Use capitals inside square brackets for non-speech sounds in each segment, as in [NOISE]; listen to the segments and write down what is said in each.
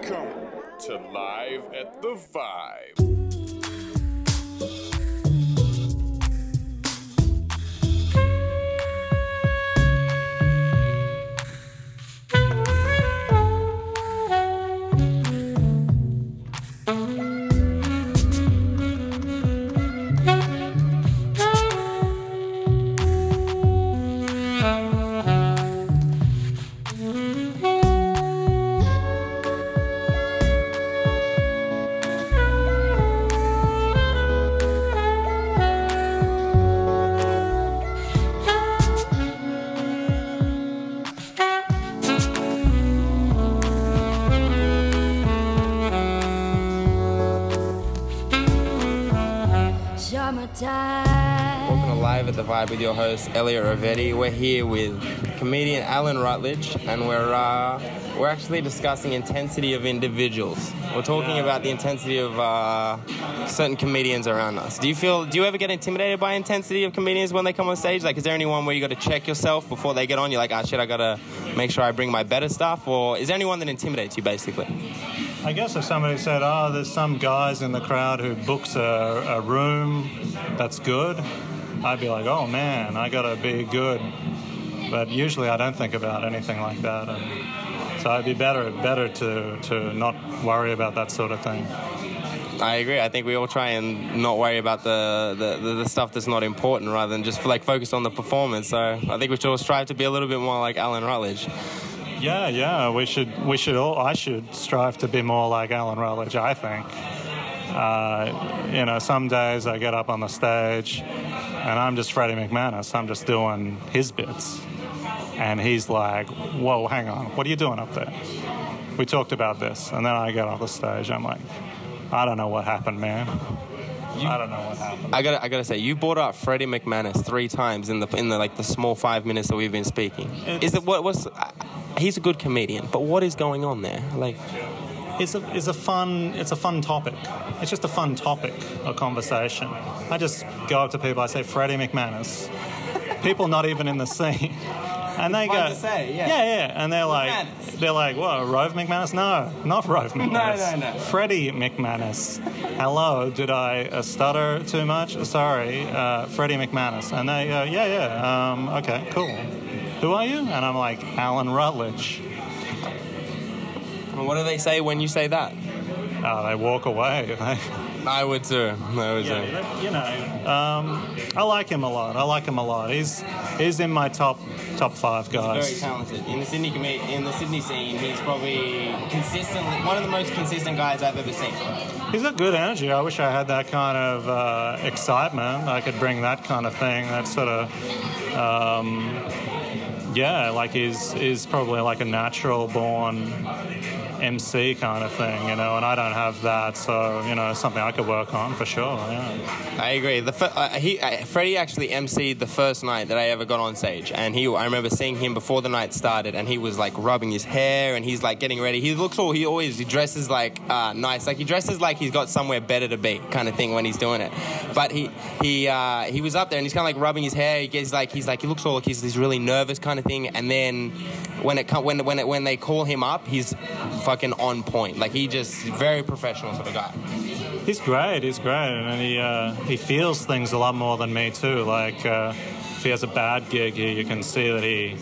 Welcome to Live at the Vibe. Vibe with your host Elliot Ravetti. We're here with comedian Alan Rutledge, and we're uh, we're actually discussing intensity of individuals. We're talking about the intensity of uh, certain comedians around us. Do you feel? Do you ever get intimidated by intensity of comedians when they come on stage? Like, is there anyone where you got to check yourself before they get on? You're like, ah, shit, I gotta make sure I bring my better stuff, or is there anyone that intimidates you, basically? I guess if somebody said, "Oh, there's some guys in the crowd who books a, a room that's good," I'd be like, "Oh man, I gotta be good." But usually, I don't think about anything like that, and so it'd be better better to to not worry about that sort of thing. I agree. I think we all try and not worry about the, the, the, the stuff that's not important rather than just like focus on the performance. So I think we should all strive to be a little bit more like Alan Rutledge. Yeah, yeah, we should we should all I should strive to be more like Alan Rutledge. I think. Uh, you know, some days I get up on the stage and I'm just Freddie McManus. I'm just doing his bits. And he's like, whoa, hang on, what are you doing up there? We talked about this. And then I get off the stage. I'm like, I don't know what happened, man. I don't know what happened. I gotta, I gotta say, you brought up Freddie McManus three times in the in the like the small five minutes that we've been speaking. is it what what's? Uh, he's a good comedian, but what is going on there? Like, it's a, it's a fun it's a fun topic. It's just a fun topic of conversation. I just go up to people. I say Freddie McManus. People not even in the scene. And they fun go, to say, yeah. yeah, yeah, and they're like, they're like, what, Rove McManus? No, not Rove McManus. [LAUGHS] No, no, no. Freddie McManus. Hello, did I uh, stutter too much? Sorry, uh, Freddie McManus. And they go, yeah, yeah, um, okay, cool. Who are you? And I'm like, Alan Rutledge. What do they say when you say that? Oh, they walk away. [LAUGHS] I would too. I would Yeah, too. you know, um, I like him a lot. I like him a lot. He's he's in my top top five guys. Very guys. talented in the Sydney in the Sydney scene. He's probably consistently one of the most consistent guys I've ever seen. He's got good energy. I wish I had that kind of uh, excitement. I could bring that kind of thing. That sort of, um, yeah, like he's is probably like a natural born MC kind of thing, you know. And I don't have that, so you know, something I could work on for sure. Yeah. I agree. The uh, he uh, Freddie actually emceed the first night that I ever got on stage, and he I remember seeing him before the night started, and he was like rubbing his hair, and he's like getting ready. He looks all he always he dresses like uh, nice, like he dresses like he's got somewhere better to be, kind of thing when he's doing it. But he he uh, he was up there, and he's kind of like rubbing his hair. He gets like he's like he looks all like he's, he's really nervous kind of thing, and then when it when when it, when they call him up, he's fucking on point. Like he just very professional sort of guy. He's great. He's great, and he uh, he feels things a lot more than me too. Like uh, if he has a bad gig, you can see that he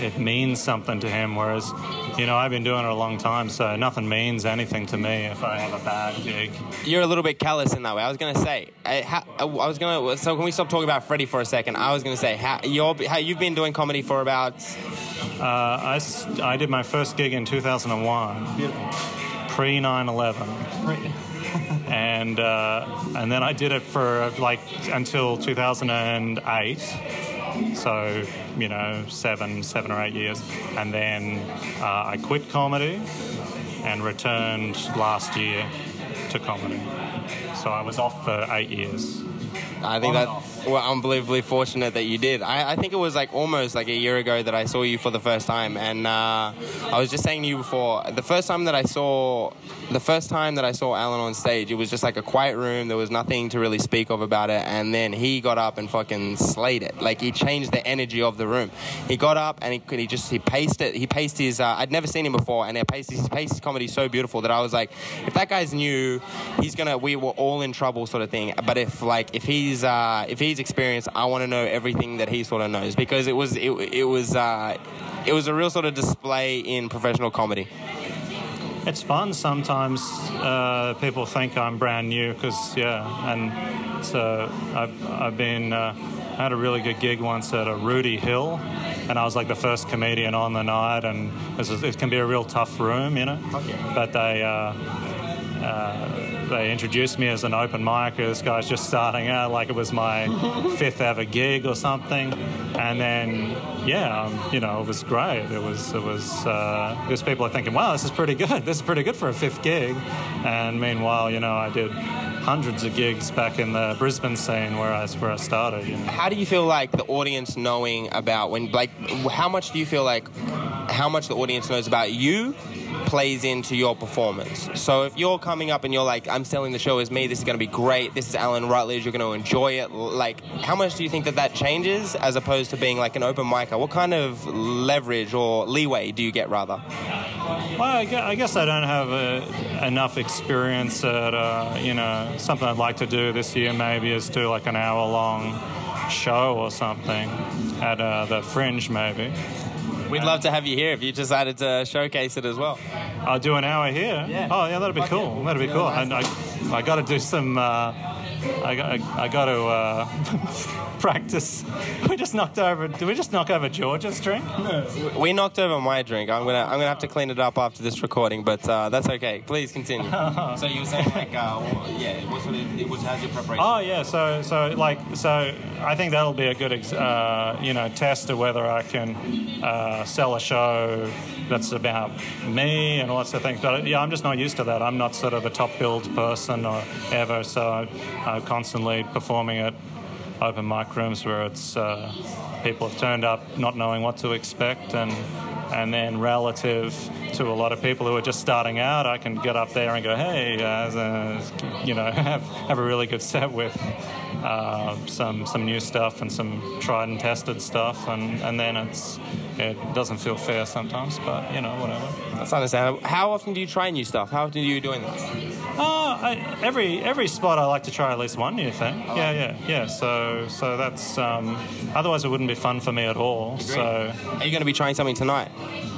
it means something to him. Whereas, you know, I've been doing it a long time, so nothing means anything to me if I have a bad gig. You're a little bit callous in that way. I was gonna say, I, how, I was gonna. So can we stop talking about Freddie for a second? I was gonna say, how, you're, how you've been doing comedy for about Uh, I, I did my first gig in 2001, pre 9/11. [LAUGHS] and uh, and then I did it for like until 2008. So you know, seven seven or eight years, and then uh, I quit comedy and returned last year to comedy. So I was off for eight years. I think On that well, unbelievably fortunate that you did. I, I think it was like almost like a year ago that I saw you for the first time, and uh, I was just saying to you before the first time that I saw the first time that I saw Alan on stage, it was just like a quiet room. There was nothing to really speak of about it, and then he got up and fucking slayed it. Like he changed the energy of the room. He got up and he, could he just he paced it. He paced his. Uh, I'd never seen him before, and he paced his, paced his comedy so beautiful that I was like, if that guy's new, he's gonna. We were all in trouble, sort of thing. But if like if he's uh, if he's experienced, I want to know everything that he sort of knows because it was it, it was uh, it was a real sort of display in professional comedy. It's fun sometimes. Uh, people think I'm brand new because yeah, and so I've I've been. Uh, I had a really good gig once at a Rooty Hill, and I was like the first comedian on the night, and it, was, it can be a real tough room, you know. But they uh, uh, they introduced me as an open micer. This guy's just starting out, like it was my [LAUGHS] fifth ever gig or something. And then, yeah, um, you know, it was great. It was, it was, uh, because people are thinking, wow, this is pretty good. [LAUGHS] This is pretty good for a fifth gig. And meanwhile, you know, I did hundreds of gigs back in the Brisbane scene where I where I started. You know. How do you feel like the audience knowing about when, like, how much do you feel like how much the audience knows about you plays into your performance? So if you're coming up and you're like, I'm selling the show as me, this is going to be great, this is Alan Rutledge, you're going to enjoy it. Like, how much do you think that that changes as opposed to being like an open micer? What kind of leverage or leeway do you get rather? Well, I guess I don't have uh, enough experience at, uh, you know, something I'd like to do this year maybe is do like an hour long show or something at uh, the Fringe maybe. We'd love to have you here if you decided to showcase it as well. I'll do an hour here. Yeah. Oh, yeah, that'd be Fuck cool. yeah. That'd be cool. And I, I got to do some. Uh, I got, I, I got to uh, [LAUGHS] practice. We just knocked over. Did we just knock over George's drink? No. We knocked over my drink. I'm gonna I'm gonna have to clean it up after this recording, but uh, that's okay. Please continue. [LAUGHS] so you were saying like, uh, yeah, what sort of it was how's your preparation? Oh yeah, so so like so I think that'll be a good ex- uh, you know test of whether I can uh, sell a show that's about me and all that sort of things. But yeah, I'm just not used to that. I'm not sort of a top billed person or ever, so I'm constantly performing at open mic rooms where it's uh, people have turned up not knowing what to expect and. And then, relative to a lot of people who are just starting out, I can get up there and go, "Hey, uh, you know, [LAUGHS] have have a really good set with uh, some some new stuff and some tried and tested stuff, and, and then it's it doesn't feel fair sometimes, but you know whatever. That's understandable. How often do you try new stuff? How often are you doing that? Uh, I, every every spot I like to try at least one new thing. Yeah, yeah, yeah. So so that's um, otherwise it wouldn't be fun for me at all. So Are you going to be trying something tonight?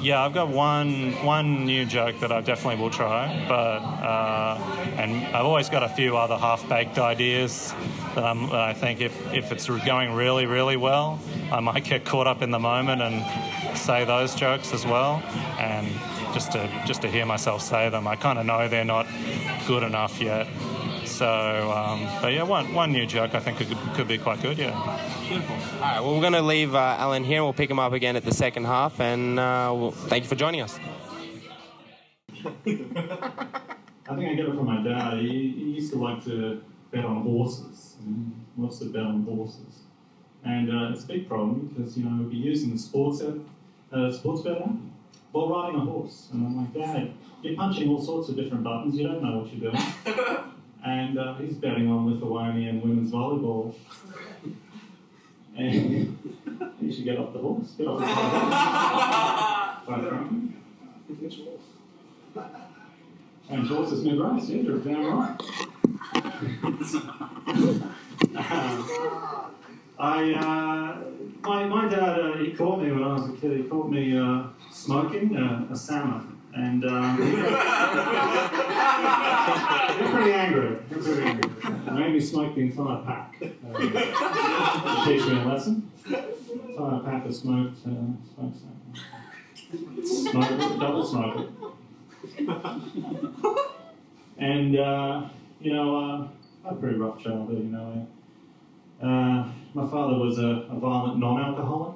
yeah, I've got one one new joke that I definitely will try, but uh, and I've always got a few other half baked ideas that, I'm, that I think if if it's going really really well, I might get caught up in the moment and say those jokes as well, and just to just to hear myself say them, I kind of know they're not good enough yet. So, um, but yeah, one one new joke I think could, could be quite good. Yeah. All right. Well, we're going to leave uh, Alan here. We'll pick him up again at the second half, and uh, well, thank you for joining us. [LAUGHS] I think I get it from my dad. He, he used to like to bet on horses. And he loves to bet on horses. And uh, it's a big problem because, you know, we'll be using the sports app, uh, sports bet app while riding a horse. And I'm like, Dad, you're punching all sorts of different buttons. You don't know what you're doing. [LAUGHS] and uh, he's betting on Lithuanian women's volleyball. [LAUGHS] and you should get off the horse. Get off the horse. And horses mid race, yeah, you're damn right. [LAUGHS] I, uh, my, my dad, uh, he caught me when I was a kid, he caught me uh, smoking a, a salmon. And um, he was pretty angry. He was pretty angry. He made me smoke the entire pack. Uh, teach me a lesson. Entire pack of smoked, uh, smoked salmon. Smoke double smoke. [LAUGHS] And, uh, you know, uh, I had a pretty rough childhood, you know. Uh, my father was a, a violent non-alcoholic.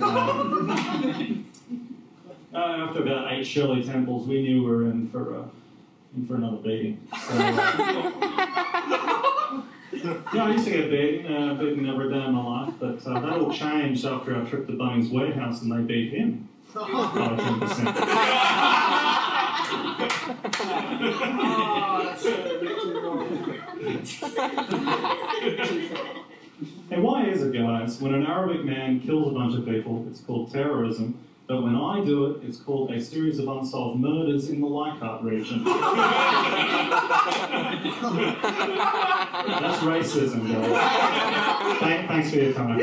Um, [LAUGHS] uh, after about eight Shirley Temples, we knew we were in for, uh, in for another beating. So, uh, [LAUGHS] Yeah, I used to get beaten, uh, beaten every day of my life, but uh, that all changed after our trip to Bunnings Warehouse and they beat him. by 10%. And why is it, guys? When an Arabic man kills a bunch of people, it's called terrorism. But when I do it, it's called a series of unsolved murders in the Leichhardt region. That's racism, guys. Thank, thanks for your time.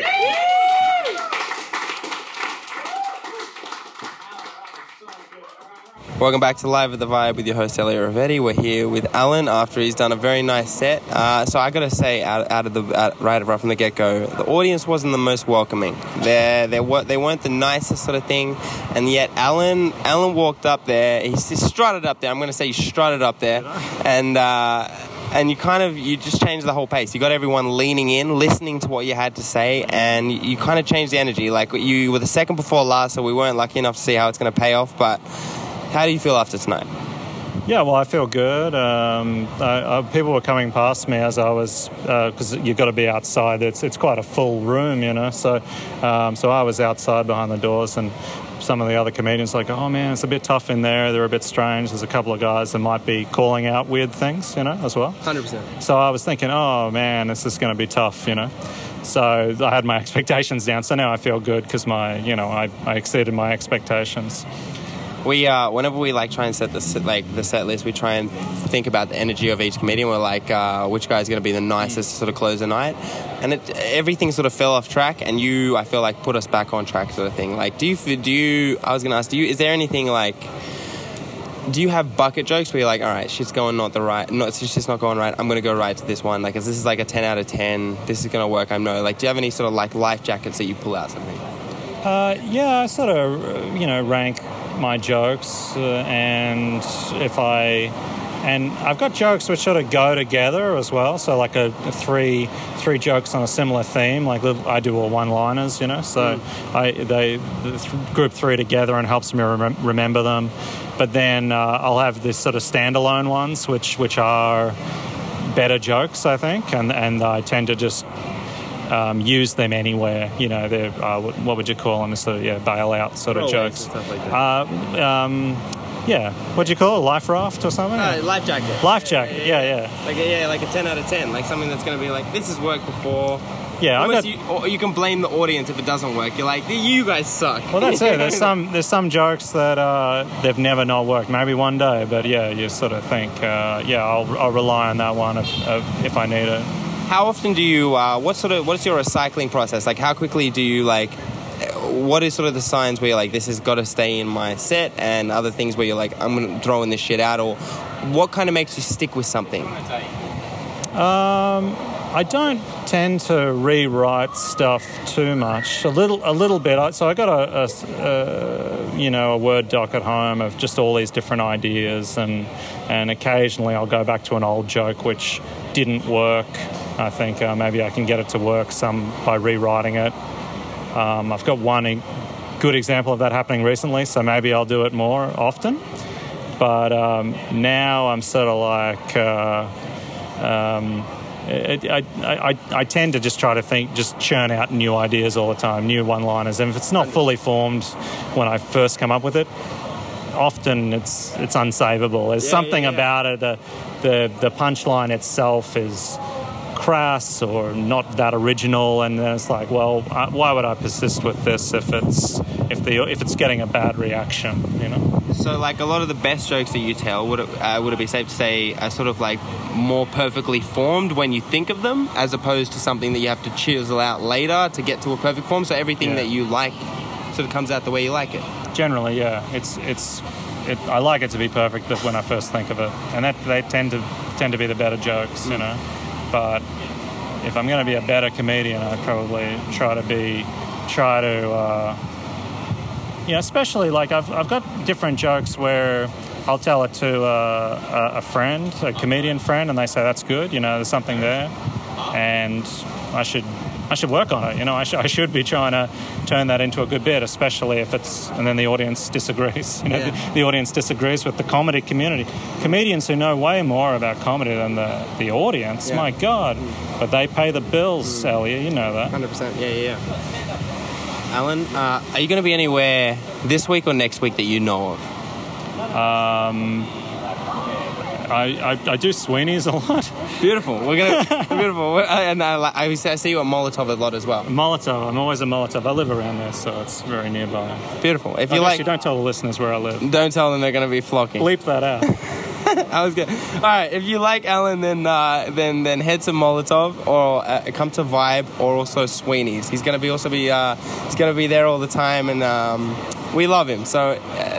Welcome back to Live at the Vibe with your host Elliot Rivetti. We're here with Alan after he's done a very nice set. Uh, so I got to say, out, out of the out, right, right from the get go, the audience wasn't the most welcoming. They they they weren't the nicest sort of thing, and yet Alan Alan walked up there. He, s- strutted up there. I'm going to say he strutted up there, and. Uh, and you kind of you just changed the whole pace. You got everyone leaning in, listening to what you had to say, and you kind of changed the energy. Like you were the second before last, so we weren't lucky enough to see how it's going to pay off. But how do you feel after tonight? Yeah, well, I feel good. Um, I, I, people were coming past me as I was, because you've got to be outside. It's it's quite a full room, you know. So, um, so I was outside behind the doors, and some of the other comedians like, oh man, it's a bit tough in there. They're a bit strange. There's a couple of guys that might be calling out weird things, you know, as well. Hundred percent. So I was thinking, oh man, this is going to be tough, you know. So I had my [LAUGHS] expectations down. So now I feel good because my, you know, I, I exceeded my expectations. We uh, whenever we like try and set the like the set list, we try and think about the energy of each comedian. We're like, uh, which guy's going to be the nicest to sort of close the night, and it, everything sort of fell off track. And you, I feel like, put us back on track, sort of thing. Like, do you do you? I was going to ask, do you? Is there anything like? Do you have bucket jokes where you're like, all right, shit's going not the right, not it's just not going right. I'm gonna go right to this one. Like, is this is like a ten out of ten? This is gonna work. I know. Like, do you have any sort of like life jackets that you pull out? Something. Uh, yeah, I sort of, uh, you know, rank my jokes, uh, and if I, and I've got jokes which sort of go together as well. So like a, a three three jokes on a similar theme. Like I do all one-liners, you know. So I they th- group three together and helps me remem- remember them. But then uh, I'll have this sort of standalone ones, which which are better jokes, I think, and and I tend to just um, use them anywhere. You know, they're uh, what, would you call them? Sort of yeah, bailout sort of jokes. like. Uh, um, yeah, what do you call it? Life raft or something? Uh, life jacket. Life jacket. Yeah, yeah, Like yeah, like a ten out of ten, like something that's gonna be like this has worked before. yeah. I got. you, or you can blame the audience if it doesn't work. You're like, you guys suck. Well, that's it. There's [LAUGHS] some there's some jokes that uh, they've never not worked. Maybe one day, but yeah, you sort of think, uh, yeah, I'll, I'll rely on that one if, if, if I need it. How often do you? Uh, what sort of? What's your recycling process? Like, how quickly do you like? What is sort of the signs where you're like, this has got to stay in my set, and other things where you're like, I'm gonna throwing this shit out, or what kind of makes you stick with something? Um, I don't tend to rewrite stuff too much. A little, a little bit. So I got a, a, a, you know, a word doc at home of just all these different ideas, and and occasionally I'll go back to an old joke which didn't work. I think uh, maybe I can get it to work some by rewriting it. Um, I've got one e- good example of that happening recently, so maybe I'll do it more often. But um, now I'm sort of like. Uh, um, it, I, I, I tend to just try to think, just churn out new ideas all the time, new one-liners. And if it's not fully formed when I first come up with it, often it's it's unsavable. There's Yeah, something yeah, yeah. about it. The the the punchline itself is crass or not that original, and then it's like, well, uh, why would I persist with this if it's if the if it's getting a bad reaction? You know. So, like a lot of the best jokes that you tell, would it, uh, would it be safe to say are sort of like more perfectly formed when you think of them, as opposed to something that you have to chisel out later to get to a perfect form? So everything Yeah. that you like sort of comes out the way you like it. Generally, yeah, it's it's. It, I like it to be perfect when I first think of it, and that they tend to tend to be the better jokes, you know. But if I'm going to be a better comedian, I'd probably try to be try to, uh, you know, especially like I've I've got different jokes where I'll tell it to uh, a, a friend, a comedian friend, and they say that's good, you know, there's something there, and I should I should work on it. You know, I, sh- I should be trying to turn that into a good bit, especially if it's and then the audience [LAUGHS] disagrees. You know, Yeah. the, the audience disagrees with the comedy community. Comedians who know way more about comedy than the the audience. Yeah. My God, but they pay the bills, Elliot. You know that. Hundred percent. Yeah, yeah. Alan, uh, are you going to be anywhere this week or next week that you know of? I, I, I do Sweeney's a lot. Beautiful. We're gonna [LAUGHS] beautiful. We're- And I, like- I see you at Molotov a lot as well. Molotov. I'm always a Molotov. I live around there, so it's very nearby. Beautiful. If you like, you don't tell the listeners where I live. don't tell them they're going to be flocking. Bleep that out. [LAUGHS] I was good. All right. If you like Alan, then uh, then then head to Molotov or uh, come to Vibe or also Sweeney's. He's gonna be also be uh, he's gonna be there all the time, and um, we love him. So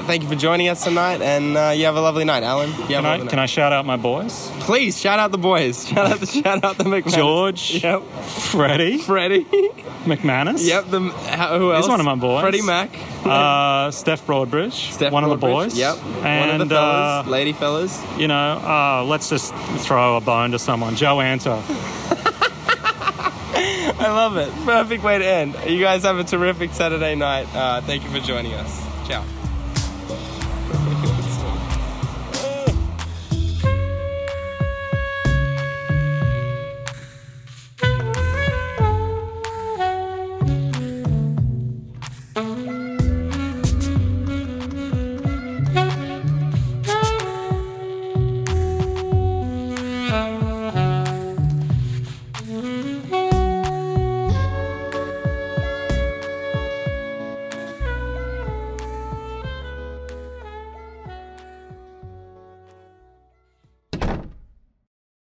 thank you for joining us tonight, and uh, you have a lovely night, Alan. You Can I, lovely can. I shout out my boys? Please shout out the boys. Shout out the [LAUGHS] shout out the McManus. George. Yep. Freddie Freddie. McManus. yep. The who else? He's one of my boys. Freddie Mac. Uh, Steph Broadbridge. Steph one of the boys. Yep. And, one of the fellas, uh, lady fellas. you know, uh, let's just throw a bone to someone. Joe Anto. [LAUGHS] I love it. Perfect way to end. You guys have a terrific Saturday night. Uh, thank you for joining us. Ciao.